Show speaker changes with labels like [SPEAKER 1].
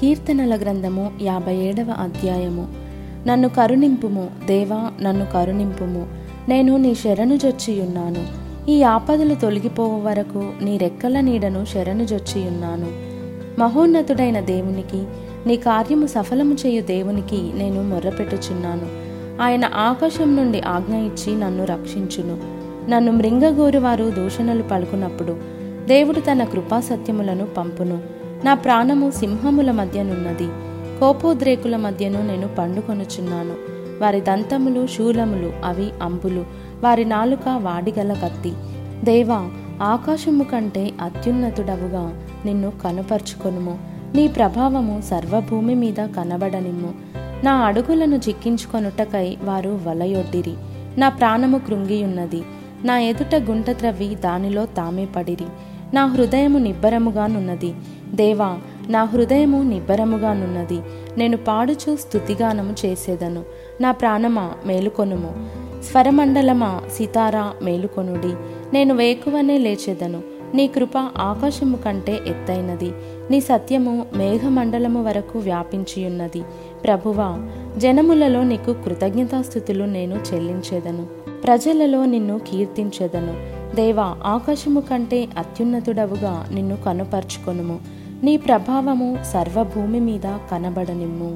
[SPEAKER 1] కీర్తనల గ్రంథము యాభై ఏడవ అధ్యాయము. నన్ను కరుణింపుము దేవా నన్ను కరుణింపుము. నేను నీ శరణు జొచ్చియున్నాను. ఈ ఆపదలు తొలగిపోవు వరకు నీ రెక్కల నీడను శరణు జొచ్చియున్నాను. మహోన్నతుడైన దేవునికి నీ కార్యము సఫలము చేయు దేవునికి నేను మొర్రపెట్టుచున్నాను. ఆయన ఆకాశం నుండి ఆజ్ఞ ఇచ్చి నన్ను రక్షించును. నన్ను మృంగగోరు వారు దూషణలు పలుకున్నప్పుడు దేవుడు తన కృపాసత్యములను పంపును. నా ప్రాణము సింహముల మధ్యనున్నది కోపోద్రేకుల మధ్యను నేను పండుకొనుచున్నాను. వారి దంతములు శూలములు అవి అంబులు వారి నాలుక వాడిగల కత్తి. దేవా ఆకాశము కంటే అత్యున్నతుడవుగా నిన్ను కనుపరుచుకొనుము. నీ ప్రభావము సర్వభూమి మీద కనబడనిమ్ము. నా అడుగులను చిక్కించుకొనుటకై వారు వలయొడ్డిరి. నా ప్రాణము కృంగియున్నది. నా ఎదుట గుంట త్రవ్వి దానిలో తామే పడిరి. నా హృదయము నిబ్బరముగానున్నది. దేవా నా హృదయము నిబ్బరముగానున్నది నేను పాడుచు స్థుతిగానము చేసేదను. నా ప్రాణమా మేలుకొనుము. స్వరమండలమా సితారా మేలుకొనుడి. నేను వేకువనే లేచెదను. నీ కృప ఆకాశము కంటే ఎత్తైనది. నీ సత్యము మేఘమండలము వరకు వ్యాపించియున్నది. ప్రభువా జనములలో నీకు కృతజ్ఞతాస్థుతులు నేను చెల్లించేదను. ప్రజలలో నిన్ను కీర్తించెదను. దేవా ఆకాశము కంటే అత్యున్నతుడవుగా నిన్ను కనుపరుచుకొనుము. నీ ప్రభావము సర్వభూమి మీద కనబడనిమ్ము.